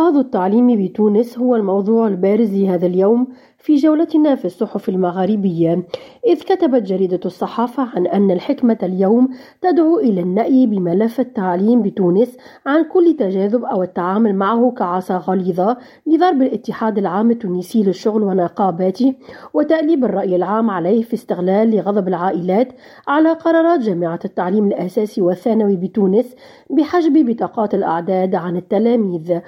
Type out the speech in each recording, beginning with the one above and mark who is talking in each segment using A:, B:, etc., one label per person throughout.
A: إنقاذ التعليم بتونس هو الموضوع البارز لهذا اليوم في جولتنا في الصحف المغاربية. إذ كتبت جريدة الصحافة عن أن الحكمة اليوم تدعو إلى النأي بملف التعليم بتونس عن كل تجاذب أو التعامل معه كعصا غليظة لضرب الاتحاد العام التونسي للشغل ونقاباته وتأليب الرأي العام عليه في استغلال لغضب العائلات على قرارات جامعة التعليم الأساسي والثانوي بتونس بحجب بطاقات الأعداد عن التلاميذ.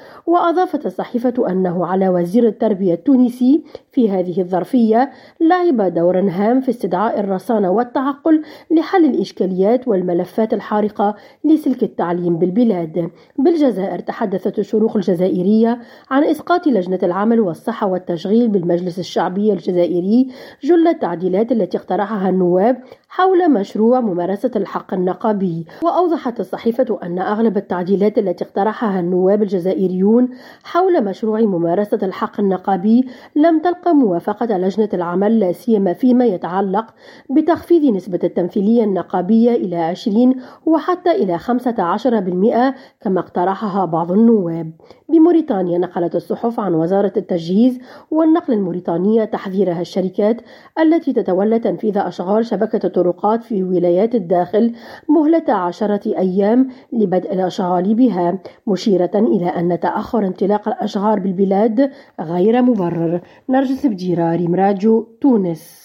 A: وأضافت الصحيفة أنه على وزير التربية التونسي في هذه الظرفية لعب دورا هام في استدعاء الرصانة والتعقل لحل الإشكاليات والملفات الحارقة لسلك التعليم بالبلاد. بالجزائر تحدثت الشروق الجزائرية عن إسقاط لجنة العمل والصحة والتشغيل بالمجلس الشعبي الجزائري جل التعديلات التي اقترحها النواب حول مشروع ممارسة الحق النقابي. وأوضحت الصحيفة أن أغلب التعديلات التي اقترحها النواب الجزائريون حول مشروع ممارسة الحق النقابي لم تلقى موافقة لجنة العمل لا سيما فيما يتعلق بتخفيض نسبة التمثيلية النقابية إلى 20 وحتى إلى 15% كما اقترحها بعض النواب. بموريتانيا نقلت الصحف عن وزارة التجهيز والنقل الموريتانية تحذيرها الشركات التي تتولى تنفيذ أشغال شبكة الطرقات في ولايات الداخل مهلة عشرة أيام لبدء الأشغال بها مشيرة إلى أن تأخر انطلاق الأشغال بالبلاد غير مبرر. نرجس بديراري مراجو تونس.